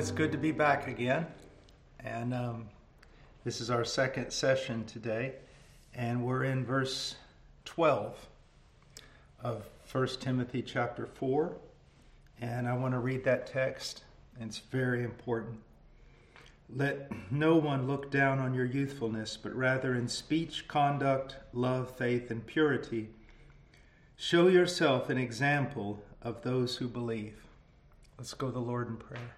it's good to be back again. And um, this is our second session today. And we're in verse 12 of 1 Timothy chapter 4. And I want to read that text. It's very important. Let no one look down on your youthfulness, but rather in speech, conduct, love, faith, and purity, show yourself an example of those who believe. Let's go to the Lord in prayer.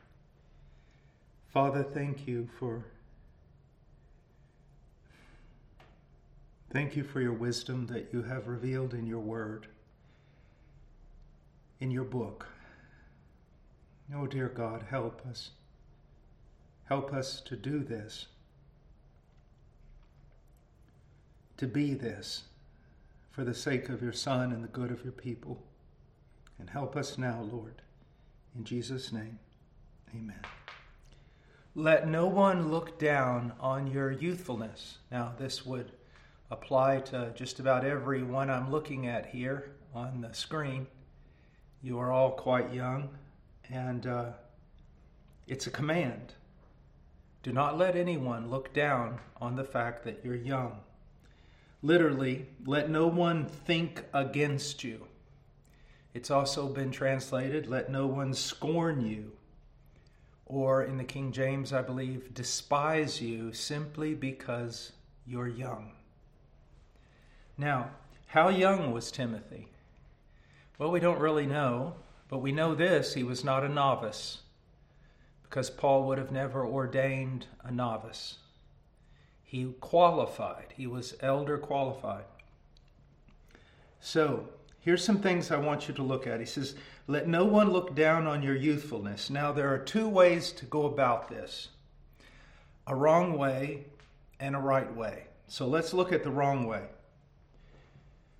Father, thank you for thank you for your wisdom that you have revealed in your word, in your book. Oh dear God, help us. Help us to do this, to be this, for the sake of your Son and the good of your people. And help us now, Lord. In Jesus' name, amen. Let no one look down on your youthfulness. Now, this would apply to just about every one I'm looking at here on the screen. You are all quite young, and uh, it's a command. Do not let anyone look down on the fact that you're young. Literally, let no one think against you. It's also been translated, let no one scorn you or in the King James, I believe, despise you simply because you're young. Now, how young was Timothy? Well, we don't really know, but we know this he was not a novice, because Paul would have never ordained a novice. He qualified, he was elder qualified. So, here's some things I want you to look at. He says, let no one look down on your youthfulness. Now, there are two ways to go about this a wrong way and a right way. So let's look at the wrong way.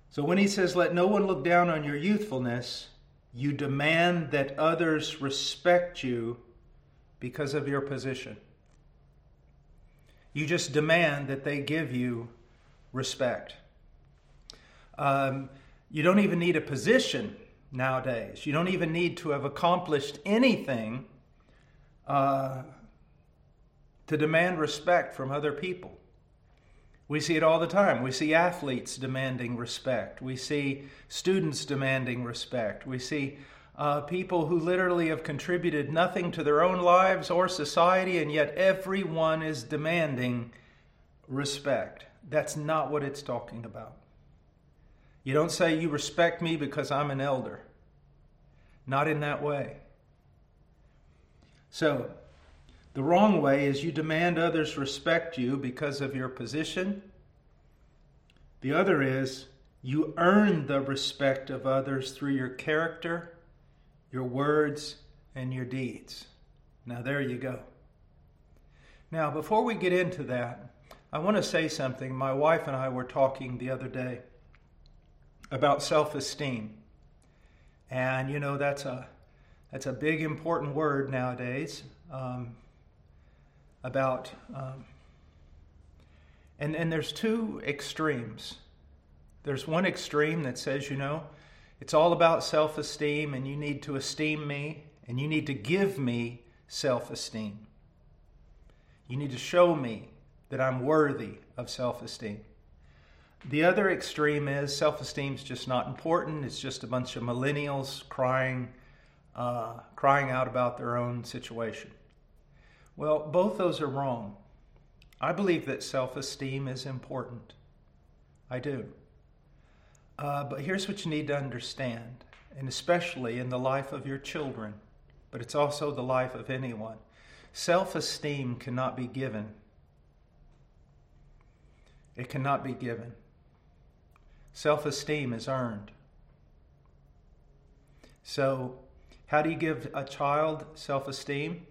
So when he says, Let no one look down on your youthfulness, you demand that others respect you because of your position. You just demand that they give you respect. Um, you don't even need a position nowadays. You don't even need to have accomplished anything uh, to demand respect from other people. We see it all the time. We see athletes demanding respect. We see students demanding respect. We see uh, people who literally have contributed nothing to their own lives or society, and yet everyone is demanding respect. That's not what it's talking about. You don't say, You respect me because I'm an elder. Not in that way. So, the wrong way is you demand others respect you because of your position. The other is you earn the respect of others through your character, your words, and your deeds. Now, there you go. Now, before we get into that, I want to say something. My wife and I were talking the other day about self esteem. And you know, that's a, that's a big, important word nowadays um, about. Um, and, and there's two extremes. There's one extreme that says, you know, it's all about self esteem, and you need to esteem me, and you need to give me self esteem. You need to show me that I'm worthy of self esteem. The other extreme is self esteem is just not important. It's just a bunch of millennials crying, uh, crying out about their own situation. Well, both those are wrong. I believe that self esteem is important. I do. Uh, but here's what you need to understand, and especially in the life of your children, but it's also the life of anyone. Self esteem cannot be given. It cannot be given. Self esteem is earned. So, how do you give a child self esteem?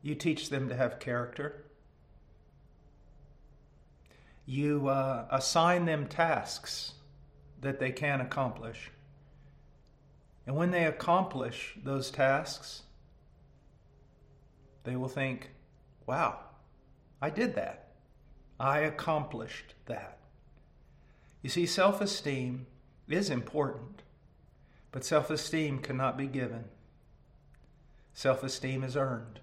You teach them to have character. You uh, assign them tasks that they can accomplish. And when they accomplish those tasks, they will think, wow, I did that. I accomplished that. You see, self esteem is important, but self esteem cannot be given. self esteem is earned.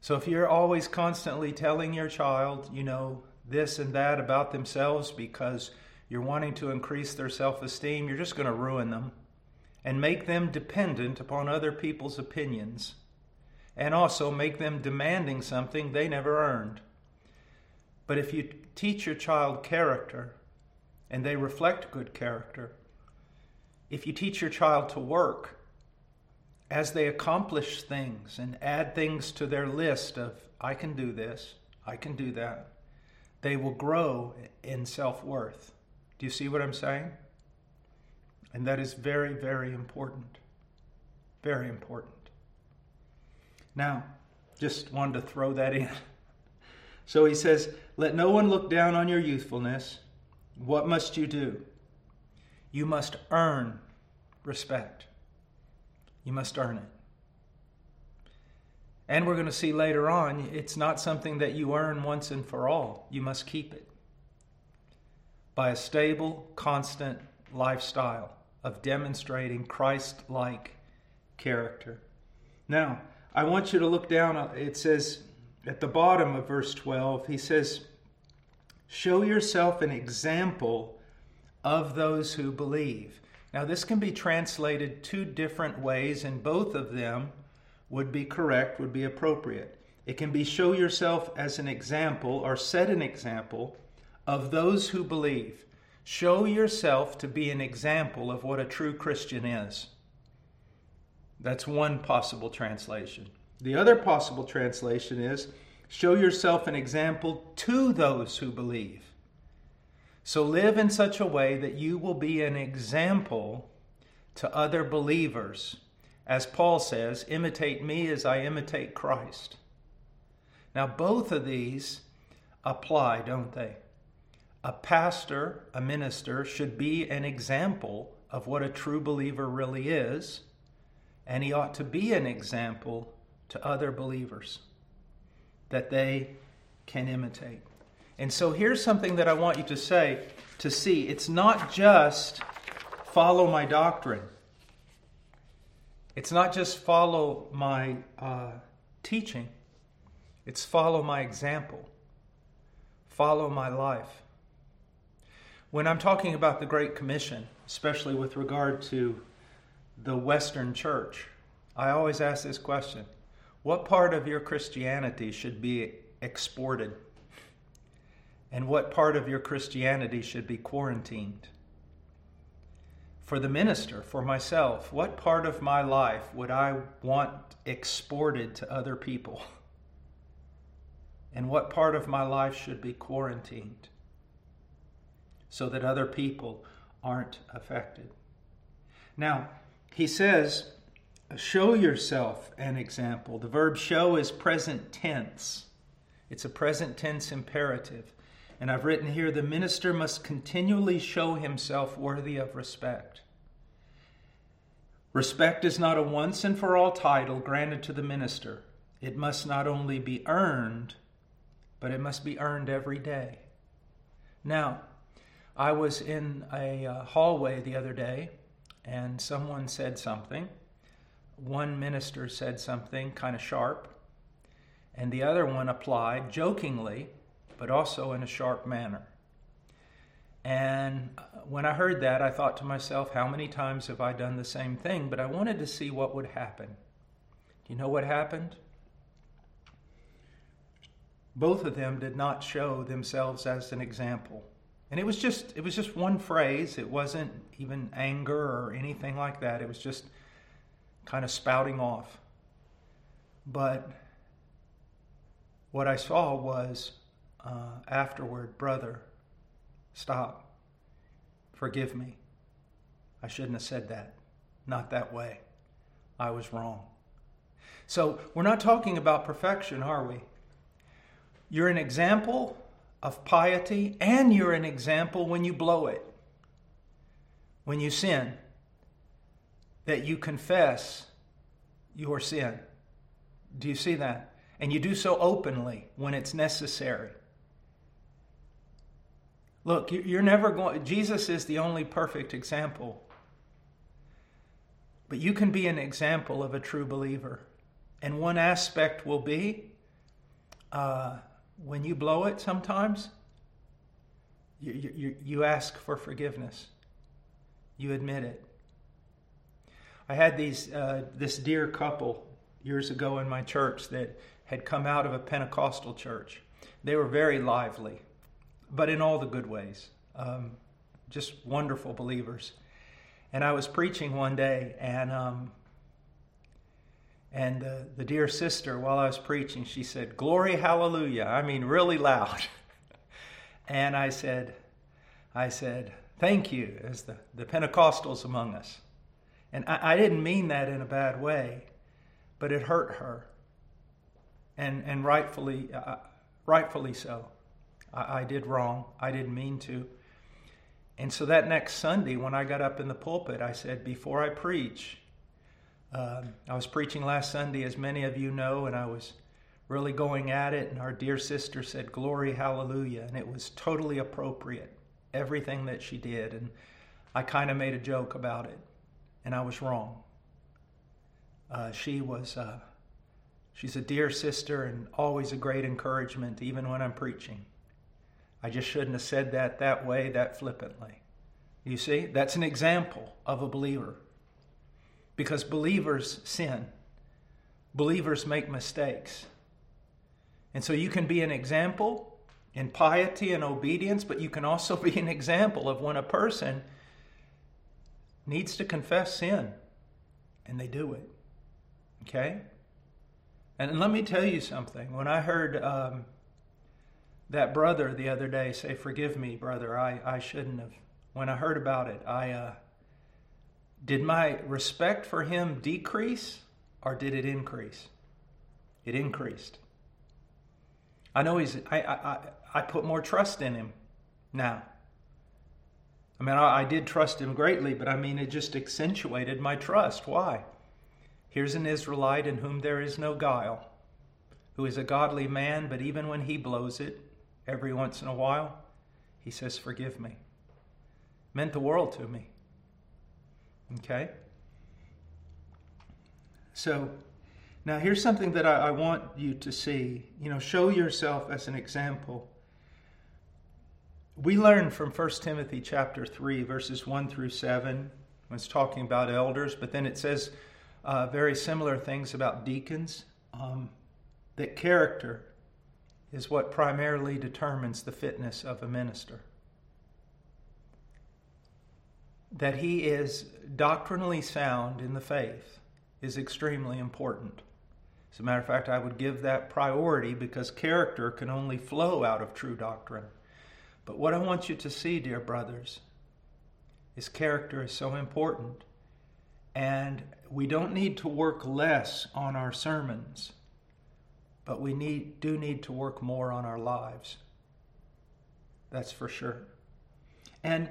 So if you're always constantly telling your child, you know, this and that about themselves because you're wanting to increase their self esteem, you're just going to ruin them and make them dependent upon other people's opinions and also make them demanding something they never earned. But if you teach your child character and they reflect good character, if you teach your child to work as they accomplish things and add things to their list of, I can do this, I can do that, they will grow in self worth. Do you see what I'm saying? And that is very, very important. Very important. Now, just wanted to throw that in. So he says, Let no one look down on your youthfulness. What must you do? You must earn respect. You must earn it. And we're going to see later on, it's not something that you earn once and for all. You must keep it by a stable, constant lifestyle of demonstrating Christ like character. Now, I want you to look down. Uh, it says at the bottom of verse 12, he says, Show yourself an example of those who believe. Now, this can be translated two different ways, and both of them would be correct, would be appropriate. It can be show yourself as an example or set an example of those who believe. Show yourself to be an example of what a true Christian is. That's one possible translation. The other possible translation is show yourself an example to those who believe. So live in such a way that you will be an example to other believers. As Paul says, imitate me as I imitate Christ. Now, both of these apply, don't they? A pastor, a minister, should be an example of what a true believer really is and he ought to be an example to other believers that they can imitate. And so here's something that I want you to say to see. It's not just follow my doctrine, it's not just follow my uh, teaching, it's follow my example, follow my life. When I'm talking about the Great Commission, especially with regard to the Western church, I always ask this question What part of your Christianity should be exported? And what part of your Christianity should be quarantined? For the minister, for myself, what part of my life would I want exported to other people? And what part of my life should be quarantined so that other people aren't affected? Now, he says, show yourself an example. The verb show is present tense, it's a present tense imperative. And I've written here the minister must continually show himself worthy of respect. Respect is not a once and for all title granted to the minister. It must not only be earned, but it must be earned every day. Now, I was in a uh, hallway the other day and someone said something. One minister said something kind of sharp, and the other one applied jokingly, but also in a sharp manner. And when I heard that, I thought to myself, how many times have I done the same thing? But I wanted to see what would happen. Do you know what happened? Both of them did not show themselves as an example. And it was just it was just one phrase. It wasn't even anger or anything like that. It was just kind of spouting off. But what I saw was uh, afterward, brother, stop. Forgive me. I shouldn't have said that. Not that way. I was wrong. So, we're not talking about perfection, are we? You're an example of piety, and you're an example when you blow it, when you sin, that you confess your sin. Do you see that? And you do so openly when it's necessary. Look, you're never going, Jesus is the only perfect example. But you can be an example of a true believer. And one aspect will be uh, when you blow it sometimes, you, you, you ask for forgiveness, you admit it. I had these, uh, this dear couple years ago in my church that had come out of a Pentecostal church. They were very lively, but in all the good ways. Um, just wonderful believers. And I was preaching one day, and um, and uh, the dear sister, while I was preaching, she said, "Glory, hallelujah!" I mean, really loud. and I said, I said, "Thank you," as the the Pentecostals among us. And I, I didn't mean that in a bad way, but it hurt her, and and rightfully, uh, rightfully so. I, I did wrong. I didn't mean to. And so that next Sunday, when I got up in the pulpit, I said, before I preach, uh, I was preaching last Sunday, as many of you know, and I was really going at it. And our dear sister said, Glory, hallelujah. And it was totally appropriate, everything that she did. And I kind of made a joke about it, and I was wrong. Uh, she was, uh, she's a dear sister and always a great encouragement, even when I'm preaching. I just shouldn't have said that that way, that flippantly. You see, that's an example of a believer. Because believers sin, believers make mistakes. And so you can be an example in piety and obedience, but you can also be an example of when a person needs to confess sin and they do it. Okay? And let me tell you something. When I heard um, that brother the other day say, Forgive me, brother, I, I shouldn't have. When I heard about it, I uh, did my respect for him decrease or did it increase? It increased. I know he's, I, I, I put more trust in him now. I mean, I, I did trust him greatly, but I mean, it just accentuated my trust. Why? Here's an Israelite in whom there is no guile, who is a godly man, but even when he blows it, every once in a while, he says, Forgive me. Meant the world to me. Okay? So, now here's something that I, I, want you to see. You know, show yourself as an example. We learn from 1 Timothy chapter 3, verses 1 through 7, when it's talking about elders, but then it says uh, very similar things about deacons, um, that character is what primarily determines the fitness of a minister. That he is doctrinally sound in the faith is extremely important. As a matter of fact, I would give that priority because character can only flow out of true doctrine. But what I want you to see, dear brothers, is character is so important. And we don't need to work less on our sermons but we need, do need to work more on our lives. That's for sure. And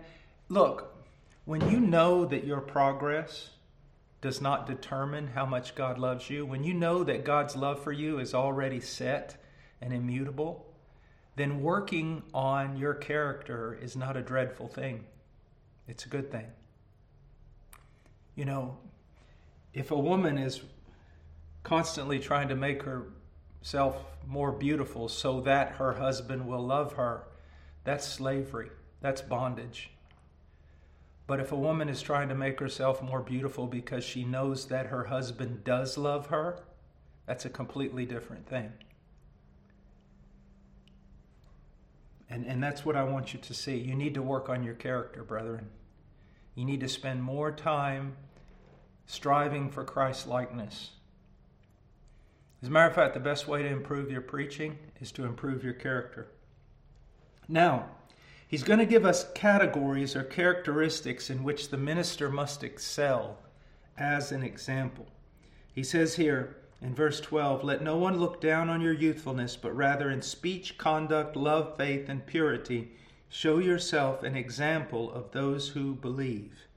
look, when you know that your progress does not determine how much God loves you, when you know that God's love for you is already set and immutable, then working on your character is not a dreadful thing. It's a good thing. You know, if a woman is constantly trying to make her self more beautiful so that her husband will love her. That's slavery. That's bondage. But if a woman is trying to make herself more beautiful because she knows that her husband does love her, that's a completely different thing. And, and that's what I want you to see. You need to work on your character, brethren. You need to spend more time striving for Christ likeness as a matter of fact, the best way to improve your preaching is to improve your character. Now, he's going to give us categories or characteristics in which the minister must excel as an example. He says here in verse 12, Let no one look down on your youthfulness, but rather in speech, conduct, love, faith, and purity, show yourself an example of those who believe.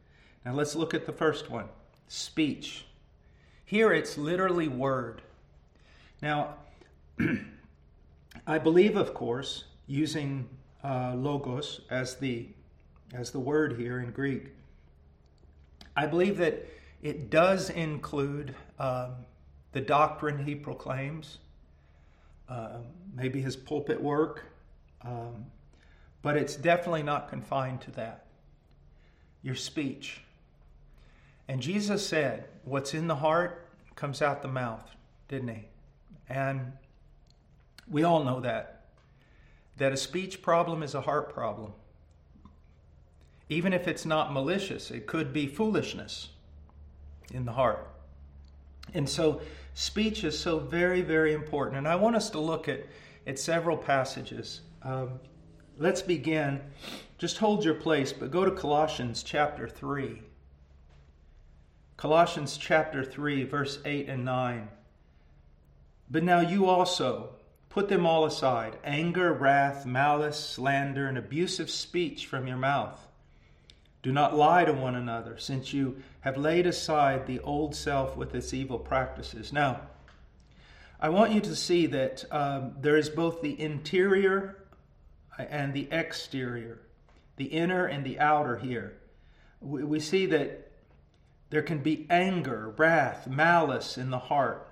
Now let's look at the first one speech. Here it's literally word. Now, I believe, of course, using uh, logos as the as the word here in Greek. I believe that It does include um, the doctrine he proclaims, uh, maybe his pulpit work, um, but it's definitely not confined to that. Your speech. And Jesus said, What's in the heart comes out the mouth, didn't he? And we all know that. That a speech problem is a heart problem. Even if it's not malicious, it could be foolishness in the heart. And so speech is so very, very important. And I want us to look at, at several passages. Um, let's begin. Just hold your place, but go to Colossians chapter 3. Colossians chapter 3, verse 8 and 9. But now you also put them all aside anger, wrath, malice, slander, and abusive speech from your mouth do not lie to one another, since you have laid aside the old self with its evil practices. Now, I want you to see that um, there is both the interior and the exterior, the inner and the outer here. We, we see that there can be anger, wrath, malice in the heart.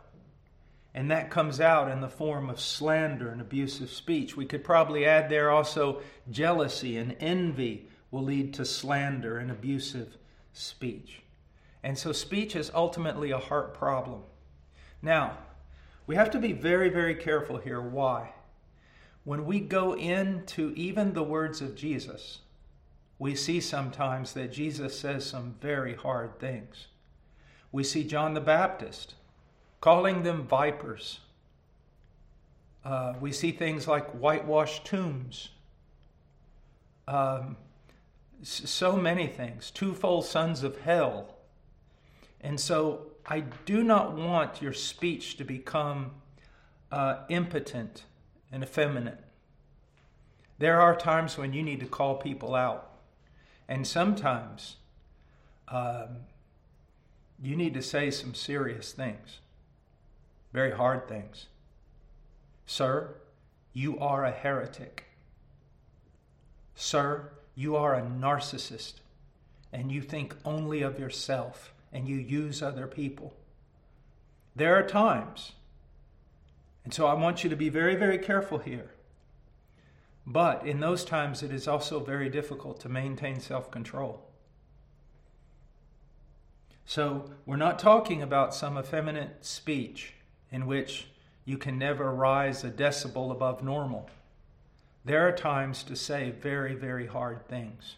And that comes out in the form of slander and abusive speech. We could probably add there also jealousy and envy will lead to slander and abusive speech. And so speech is ultimately a heart problem. Now, we have to be very, very careful here. Why? When we go into even the words of Jesus, we see sometimes that Jesus says some very hard things. We see John the Baptist calling them vipers. Uh, we see things like whitewashed tombs. Um, so many things, twofold sons of hell. And so I do not want your speech to become uh, impotent and effeminate. There are times when you need to call people out. And sometimes um, you need to say some serious things, very hard things. Sir, you are a heretic. Sir, you are a narcissist and you think only of yourself and you use other people. There are times, and so I want you to be very, very careful here. But in those times, it is also very difficult to maintain self control. So, we're not talking about some effeminate speech in which you can never rise a decibel above normal. There are times to say very, very hard things.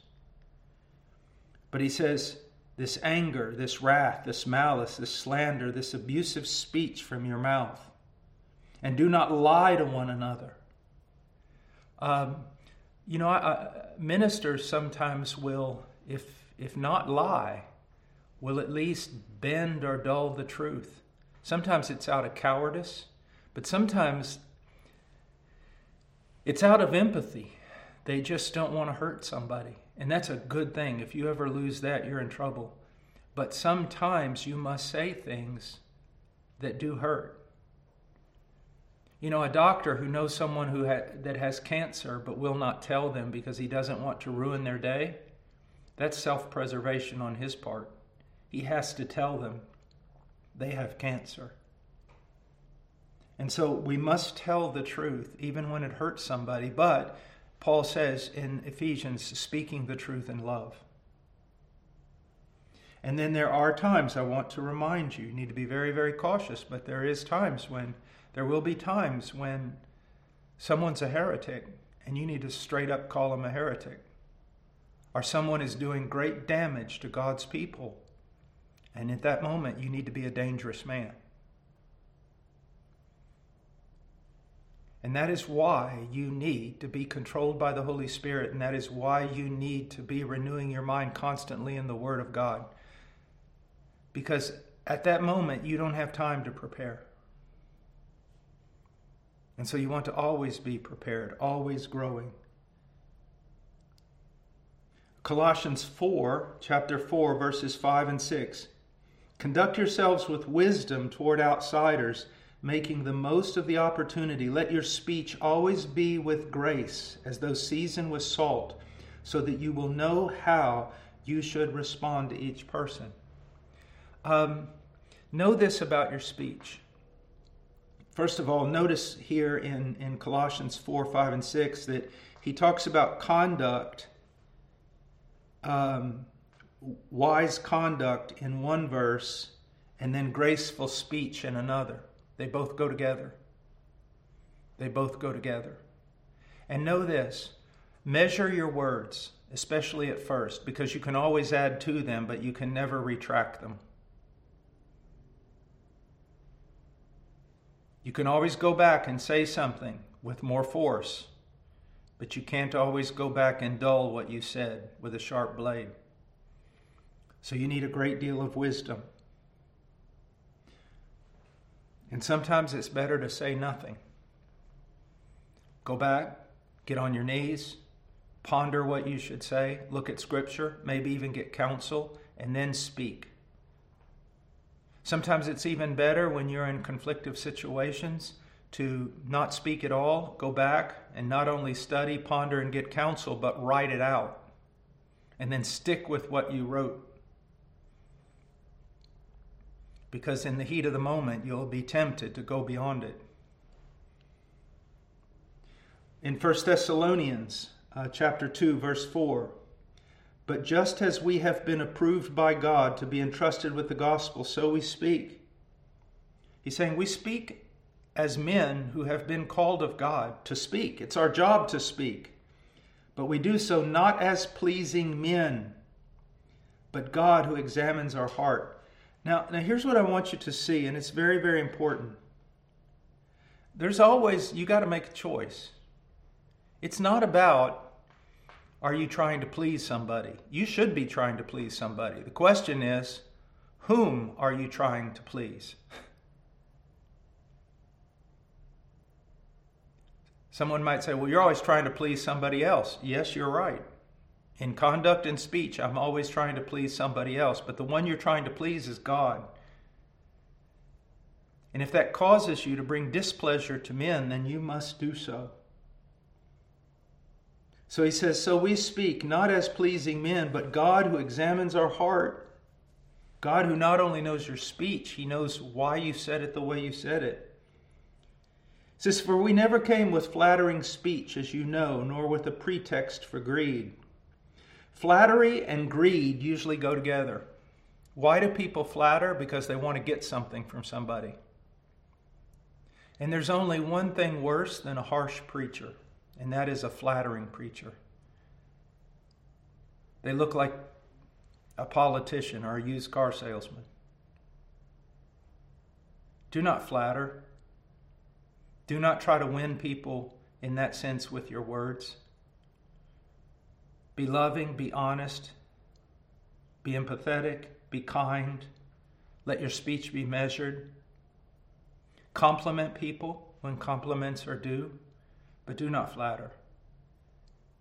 But he says, this anger, this wrath, this malice, this slander, this abusive speech from your mouth. And do not lie to one another. Um, you know, I, I, ministers sometimes will, if, if not lie, will at least bend or dull the truth. Sometimes it's out of cowardice, but sometimes it's out of empathy. They just don't want to hurt somebody. And that's a good thing. If you ever lose that, you're in trouble. But sometimes you must say things that do hurt. You know, a doctor who knows someone who ha- that has cancer but will not tell them because he doesn't want to ruin their day, that's self preservation on his part. He has to tell them they have cancer. And so we must tell the truth, even when it hurts somebody. But Paul says in Ephesians, speaking the truth in love. And then there are times I want to remind you, you need to be very, very cautious, but there is times when, there will be times when someone's a heretic and you need to straight up call them a heretic. Or someone is doing great damage to God's people. And at that moment, you need to be a dangerous man. And that is why you need to be controlled by the Holy Spirit, and that is why you need to be renewing your mind constantly in the Word of God. Because at that moment, you don't have time to prepare. And so you want to always be prepared, always growing. Colossians 4, chapter 4, verses 5 and 6. Conduct yourselves with wisdom toward outsiders making the most of the opportunity. Let your speech always be with grace, as though seasoned with salt, so that you will know how you should respond to each person. Um, know this about your speech. First of all, notice here in, in Colossians 4, 5, and 6 that he talks about conduct, um, wise conduct in one verse, and then graceful speech in another. They both go together. They both go together. And know this measure your words, especially at first, because you can always add to them, but you can never retract them. You can always go back and say something with more force, but you can't always go back and dull what you said with a sharp blade. So you need a great deal of wisdom. And sometimes it's better to say nothing. Go back, get on your knees, ponder what you should say, look at Scripture, maybe even get counsel, and then speak. Sometimes it's even better when you're in conflictive situations to not speak at all, go back and not only study, ponder, and get counsel, but write it out. And then stick with what you wrote. Because in the heat of the moment, you'll be tempted to go beyond it. In 1 Thessalonians uh, chapter 2, verse 4, but just as we have been approved by God to be entrusted with the gospel, so we speak. He's saying we speak as men who have been called of God to speak. It's our job to speak. But we do so not as pleasing men, but God who examines our heart. Now, now here's what I want you to see, and it's very, very important. There's always, you got to make a choice. It's not about are you trying to please somebody? You should be trying to please somebody. The question is, whom are you trying to please? Someone might say, well, you're always trying to please somebody else. Yes, you're right. In conduct and speech, I'm always trying to please somebody else, but the one you're trying to please is God. And if that causes you to bring displeasure to men, then you must do so. So he says, So we speak not as pleasing men, but God who examines our heart. God who not only knows your speech, he knows why you said it the way you said it. He says, For we never came with flattering speech, as you know, nor with a pretext for greed. Flattery and greed usually go together. Why do people flatter? Because they want to get something from somebody. And there's only one thing worse than a harsh preacher and that is a flattering preacher. They look like a politician or a used car salesman. Do not flatter. Do not try to win people in that sense with your words. Be loving, be honest, be empathetic, be kind. Let your speech be measured. Compliment people when compliments are due but do not flatter.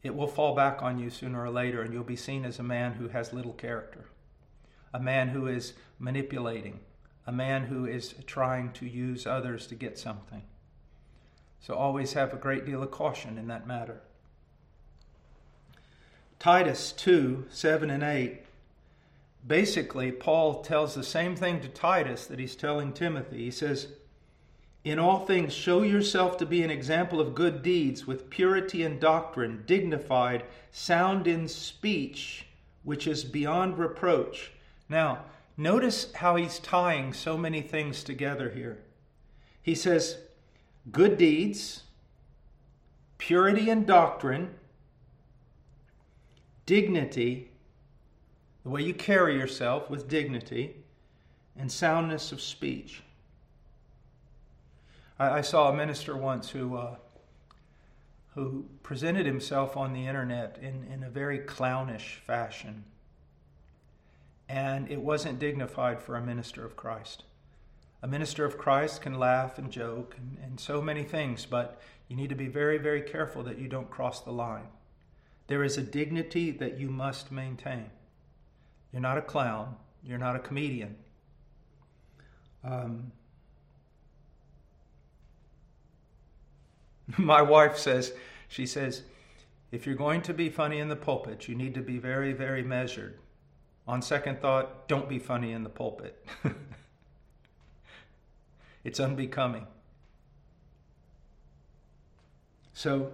It will fall back on you sooner or later, and you'll be seen as a man who has little character, a man who is manipulating, a man who is trying to use others to get something. So always have a great deal of caution in that matter. Titus 2 7 and 8. Basically, Paul tells the same thing to Titus that he's telling Timothy. He says, in all things, show yourself to be an example of good deeds with purity and doctrine, dignified, sound in speech, which is beyond reproach. Now, notice how he's tying so many things together here. He says, good deeds, purity and doctrine, dignity, the way you carry yourself with dignity, and soundness of speech. I, I saw a minister once who uh, who presented himself on the internet in, in a very clownish fashion. And it wasn't dignified for a minister of Christ. A minister of Christ can laugh and joke and, and so many things, but you need to be very, very careful that you don't cross the line. There is a dignity that you must maintain. You're not a clown, you're not a comedian. Um, My wife says, she says, if you're going to be funny in the pulpit, you need to be very, very measured On second thought, don't be funny in the pulpit. it's unbecoming. So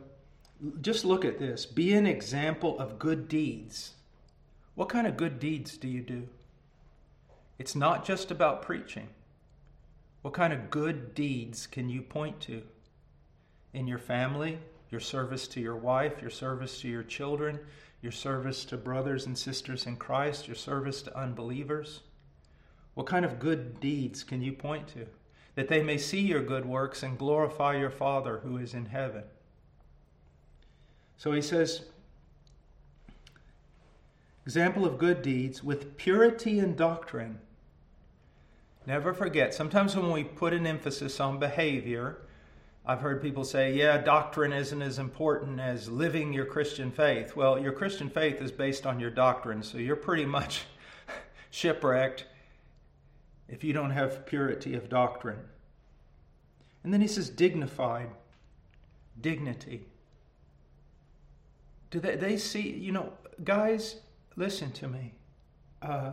just look at this. Be an example of good deeds. What kind of good deeds do you do? It's not just about preaching. What kind of good deeds can you point to in your family, your service to your wife, your service to your children, your service to brothers and sisters in Christ, your service to unbelievers? What kind of good deeds can you point to? That they may see your good works and glorify your Father who is in heaven. So he says, example of good deeds with purity and doctrine. Never forget, sometimes when we put an emphasis on behavior, I've heard people say, yeah, doctrine isn't as important as living your Christian faith. Well, your Christian faith is based on your doctrine, so you're pretty much shipwrecked if you don't have purity of doctrine. And then he says, dignified, dignity. Do they, they see, you know, guys, listen to me. Uh,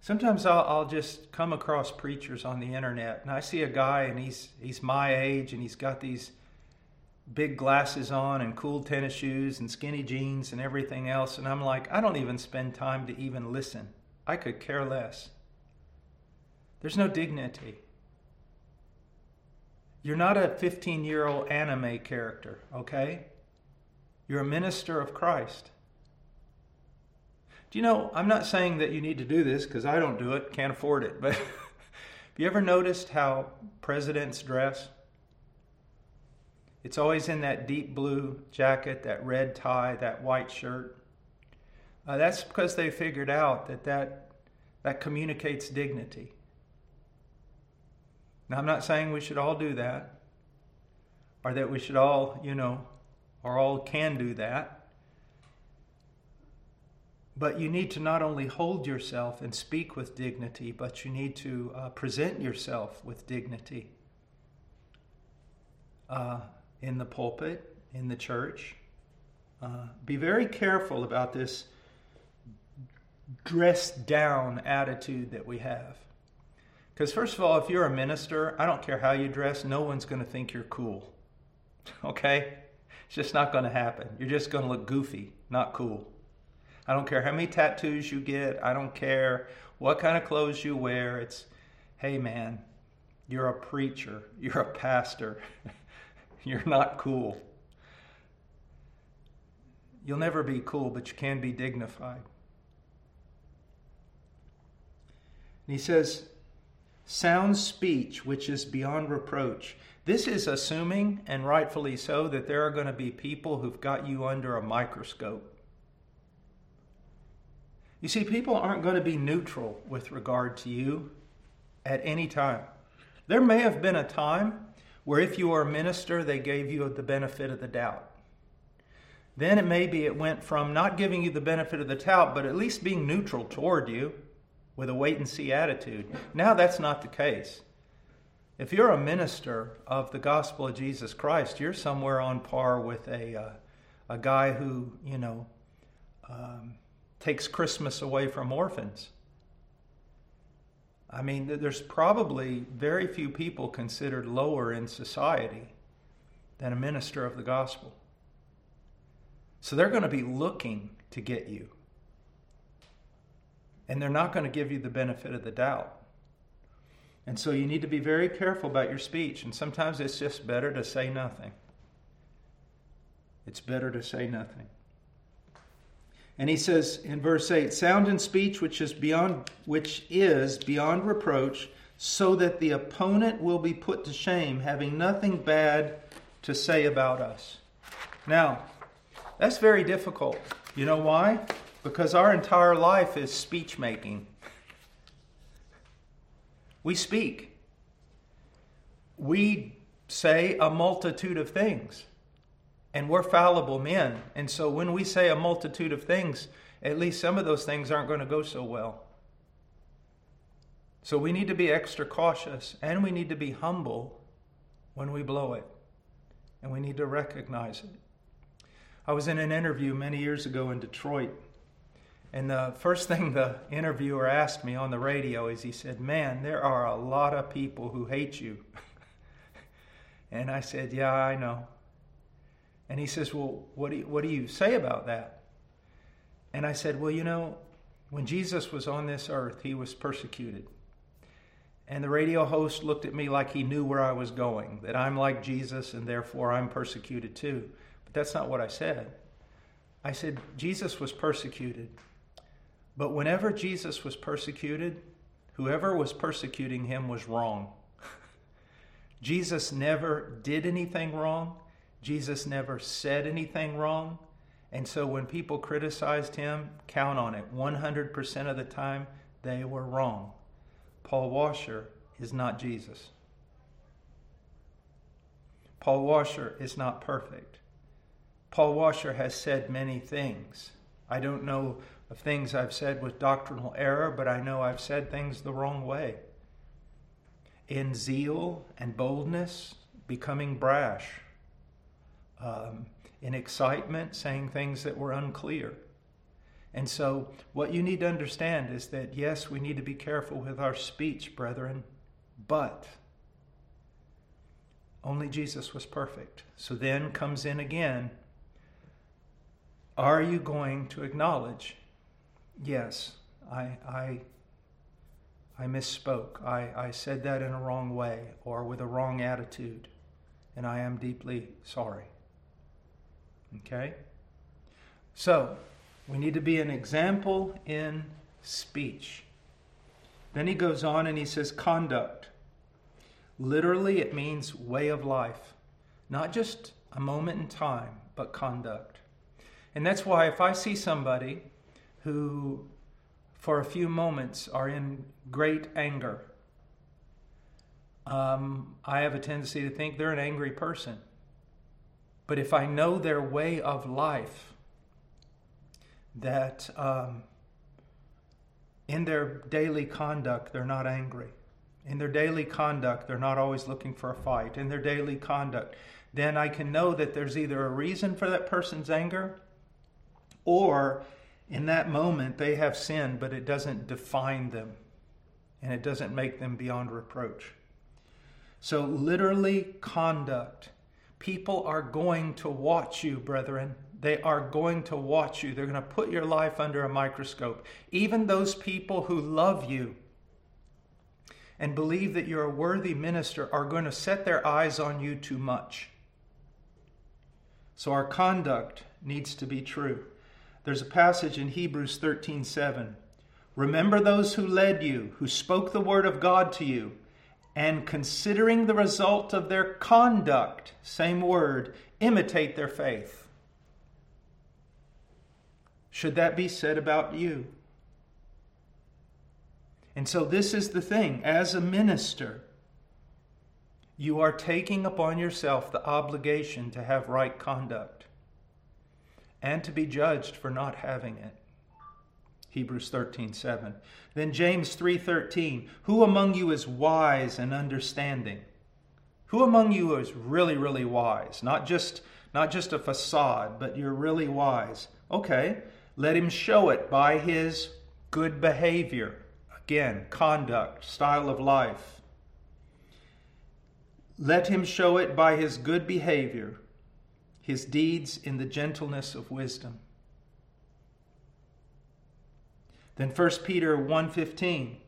sometimes I'll, I'll just come across preachers on the internet and I see a guy and he's, he's my age and he's got these big glasses on and cool tennis shoes and skinny jeans and everything else. And I'm like, I don't even spend time to even listen. I could care less. There's no dignity. You're not a 15 year old anime character, okay? You're a minister of Christ. Do you know, I'm not saying that you need to do this because I don't do it, can't afford it, but have you ever noticed how presidents dress? It's always in that deep blue jacket, that red tie, that white shirt. Uh, that's because they figured out that, that that communicates dignity. Now, I'm not saying we should all do that or that we should all, you know, or all can do that. But you need to not only hold yourself and speak with dignity, but you need to uh, present yourself with dignity uh, in the pulpit, in the church. Uh, be very careful about this dressed down attitude that we have. Because, first of all, if you're a minister, I don't care how you dress, no one's going to think you're cool. Okay? It's just not going to happen. You're just going to look goofy, not cool. I don't care how many tattoos you get. I don't care what kind of clothes you wear. It's, hey man, you're a preacher. You're a pastor. you're not cool. You'll never be cool, but you can be dignified. And he says, sound speech which is beyond reproach. This is assuming, and rightfully so, that there are going to be people who've got you under a microscope. You see, people aren't going to be neutral with regard to you at any time. There may have been a time where if you were a minister, they gave you the benefit of the doubt. Then it may be it went from not giving you the benefit of the doubt, but at least being neutral toward you with a wait and see attitude. Now that's not the case. If you're a minister of the gospel of Jesus Christ, you're somewhere on par with a, uh, a guy who, you know, um, takes Christmas away from orphans. I mean, there's probably very few people considered lower in society than a minister of the gospel. So they're going to be looking to get you. And they're not going to give you the benefit of the doubt. And so you need to be very careful about your speech. And sometimes it's just better to say nothing. It's better to say nothing. And he says in verse 8, sound in speech which is beyond which is beyond reproach, so that the opponent will be put to shame, having nothing bad to say about us. Now, that's very difficult. You know why? Because our entire life is speech making. We speak. We say a multitude of things. And we're fallible men. And so when we say a multitude of things, at least some of those things aren't going to go so well. So we need to be extra cautious and we need to be humble when we blow it. And we need to recognize it. I was in an interview many years ago in Detroit, And the first thing the interviewer asked me on the radio is he said, Man, there are a lot of people who hate you. and I said, Yeah, I know. And he says, Well, what do you, what do you say about that? And I said, Well, you know, when Jesus was on this earth, he was persecuted. And the radio host looked at me like he knew where I was going, that I'm like Jesus and therefore I'm persecuted too. But that's not what I said. I said, Jesus was persecuted. But whenever Jesus was persecuted, whoever was persecuting him was wrong. Jesus never did anything wrong. Jesus never said anything wrong. And so when people criticized him, count on it. 100% of the time, they were wrong. Paul Washer is not Jesus. Paul Washer is not perfect. Paul Washer has said many things. I don't know of things I've said with doctrinal error, but I know I've said things the wrong way. In zeal and boldness, becoming brash. Um, in excitement, saying things that were unclear. And so, what you need to understand is that yes, we need to be careful with our speech, brethren, but only Jesus was perfect. So then comes in again are you going to acknowledge, yes, I, I, I misspoke. I, I said that in a wrong way or with a wrong attitude, and I am deeply sorry. Okay? So, we need to be an example in speech. Then he goes on and he says, conduct. Literally, it means way of life, not just a moment in time, but conduct. And that's why if I see somebody who, for a few moments, are in great anger, um, I have a tendency to think they're an angry person. But if I know their way of life, that um, in their daily conduct, they're not angry. In their daily conduct, they're not always looking for a fight. In their daily conduct, then I can know that there's either a reason for that person's anger or in that moment they have sinned, but it doesn't define them and it doesn't make them beyond reproach. So, literally, conduct People are going to watch you, brethren. They are going to watch you. They're going to put your life under a microscope. Even those people who love you and believe that you're a worthy minister are going to set their eyes on you too much. So our conduct needs to be true. There's a passage in Hebrews 13:7. Remember those who led you, who spoke the word of God to you and considering the result of their conduct, same word, imitate their faith. Should that be said about you? And so, this is the thing as a minister, you are taking upon yourself the obligation to have right conduct and to be judged for not having it. Hebrews 13, 7. Then James 3:13, who among you is wise and understanding? Who among you is really, really wise? Not just not just a facade, but you're really wise. Okay, let him show it by his good behavior. Again, conduct, style of life. Let him show it by his good behavior, his deeds in the gentleness of wisdom. Then 1 Peter 1:15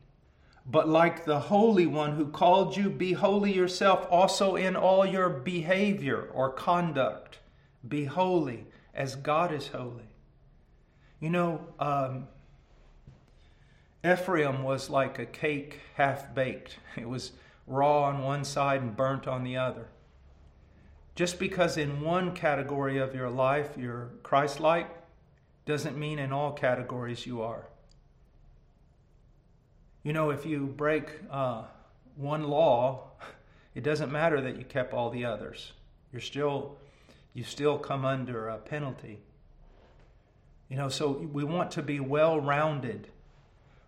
But like the holy one who called you be holy yourself also in all your behavior or conduct be holy as God is holy. You know, um, Ephraim was like a cake half baked. It was raw on one side and burnt on the other. Just because in one category of your life you're Christ like doesn't mean in all categories you are. You know, if you break uh, one law, it doesn't matter that you kept all the others. You're still, you still come under a penalty. You know, so we want to be well rounded.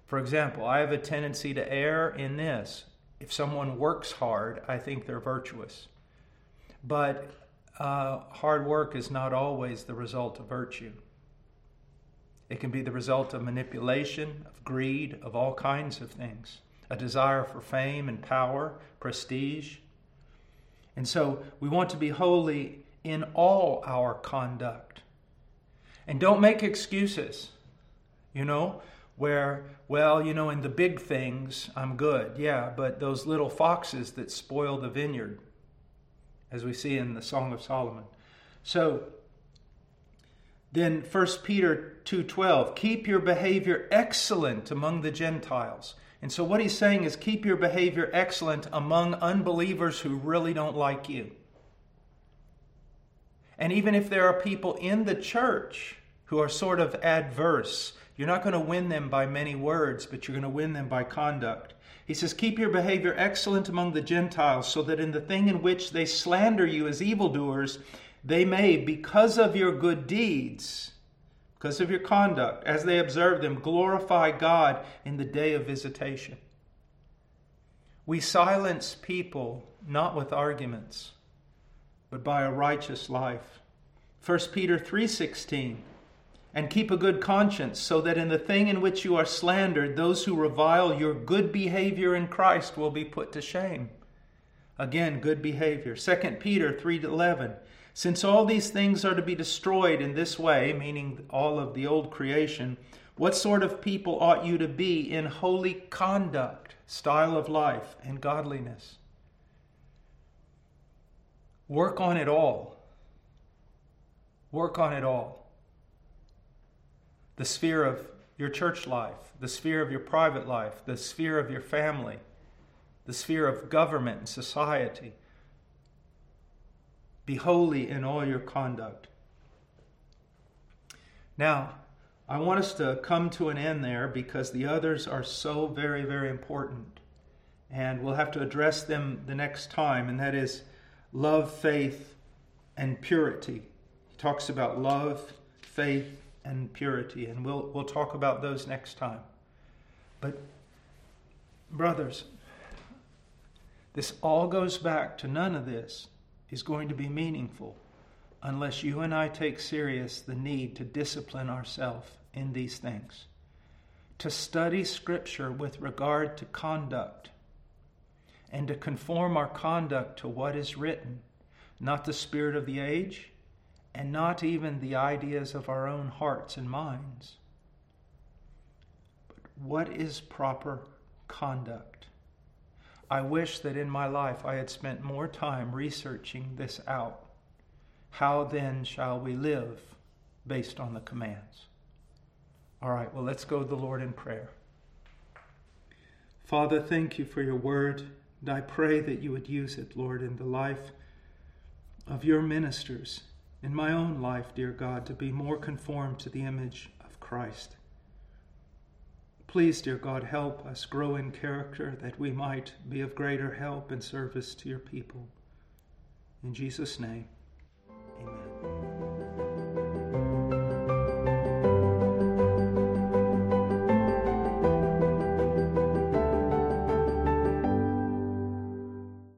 For example, I have a tendency to err in this. If someone works hard, I think they're virtuous. But uh, hard work is not always the result of virtue. It can be the result of manipulation, of greed, of all kinds of things, a desire for fame and power, prestige. And so we want to be holy in all our conduct. And don't make excuses, you know, where, well, you know, in the big things, I'm good. Yeah, but those little foxes that spoil the vineyard, as we see in the Song of Solomon. So, then 1 Peter 2:12, keep your behavior excellent among the Gentiles. And so what he's saying is keep your behavior excellent among unbelievers who really don't like you. And even if there are people in the church who are sort of adverse, you're not going to win them by many words, but you're going to win them by conduct. He says, Keep your behavior excellent among the Gentiles, so that in the thing in which they slander you as evildoers, they may, because of your good deeds, because of your conduct, as they observe them, glorify God in the day of visitation. We silence people not with arguments, but by a righteous life. 1 Peter 3:16 and keep a good conscience so that in the thing in which you are slandered those who revile your good behavior in Christ will be put to shame. Again, good behavior. 2 Peter 3:11 since all these things are to be destroyed in this way, meaning all of the old creation, what sort of people ought you to be in holy conduct, style of life, and godliness? Work on it all. Work on it all. The sphere of your church life, the sphere of your private life, the sphere of your family, the sphere of government and society be holy in all your conduct. Now, I want us to come to an end there because the others are so very, very important. And we'll have to address them the next time, and that is love, faith, and purity. He talks about love, faith, and purity, and we'll, we'll talk about those next time. But, brothers, this all goes back to none of this is going to be meaningful unless you and I take serious the need to discipline ourselves in these things. To study Scripture with regard to conduct and to conform our conduct to what is written, not the spirit of the age and not even the ideas of our own hearts and minds. But what is proper conduct? I wish that in my life I had spent more time researching this out. How then shall we live based on the commands? All right, well, let's go to the Lord in prayer. Father, thank you for your word, and I pray that you would use it, Lord, in the life of your ministers, in my own life, dear God, to be more conformed to the image of Christ. Please, dear God, help us grow in character that we might be of greater help and service to your people. In Jesus' name.